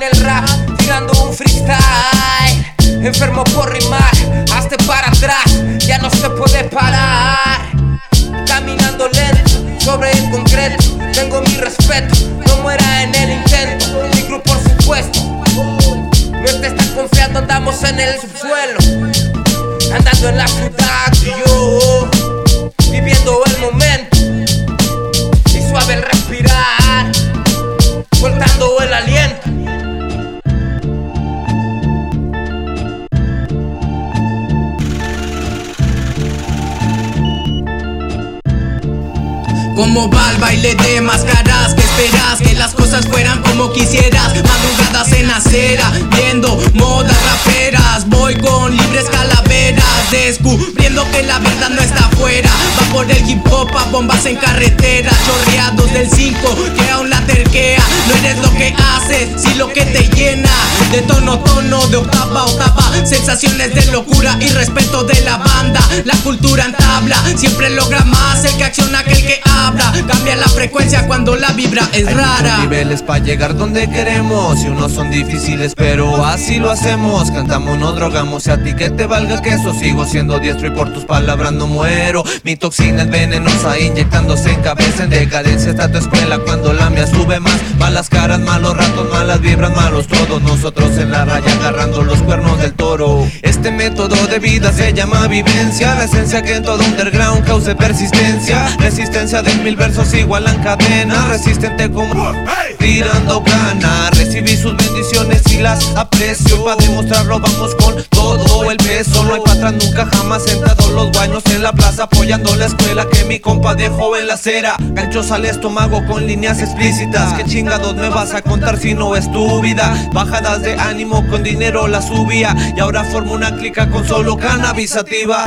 en el rap, tirando un freestyle. Enfermo por rimar, hazte para atrás, ya no se puede parar. Caminando lento, sobre el concreto, tengo mi respeto, no muera en el intento. Micro por supuesto, no te estás confiando, andamos en el subsuelo, andando en la ciudad. Y yo ¿Cómo va el baile de máscaras? ¿Qué esperas? Que las cosas fueran como quisieras. Madrugadas en acera, viendo modas raperas. Voy con libres calaveras Descubriendo que la verdad no está afuera. Va por el hip hop a bombas en carretera. Chorreados del 5 que aún la terquea. No eres lo que haces, si lo que te llena De tono tono, de octava octava. Sensaciones de locura y respeto de la banda. La cultura en tabla, siempre logra más el que acciona que el que habla. Cambia la frecuencia cuando la vibra es Hay rara. niveles para llegar donde queremos Y unos son difíciles pero así lo hacemos. Cantamos, no drogamos y a ti que te valga que eso Sigo siendo diestro y por tus palabras no muero. Mi toxina es venenosa inyectándose en cabeza. En decadencia está tu escuela cuando la mía sube más. Malas caras, malos ratos, malas vibras, malos todos. Nosotros en la raya agarrando los cuernos del toro. Este método de vida se llama vivencia La esencia que en todo underground cause persistencia. Resistencia de mil versos igualan cadena Resistente como tirando ganas Recibí sus bendiciones y las aprecio. Para demostrarlo vamos con todo el peso. No hay atrás nunca jamás sentados los guaynos en la plaza Apoyando la escuela que mi compa dejó en la acera. Ganchos al estómago con líneas explícitas. ¿Qué chingados me vas a contar si no es tu vida? Bajadas de de ánimo con dinero la subía y ahora formo una clica con solo cannabisativa.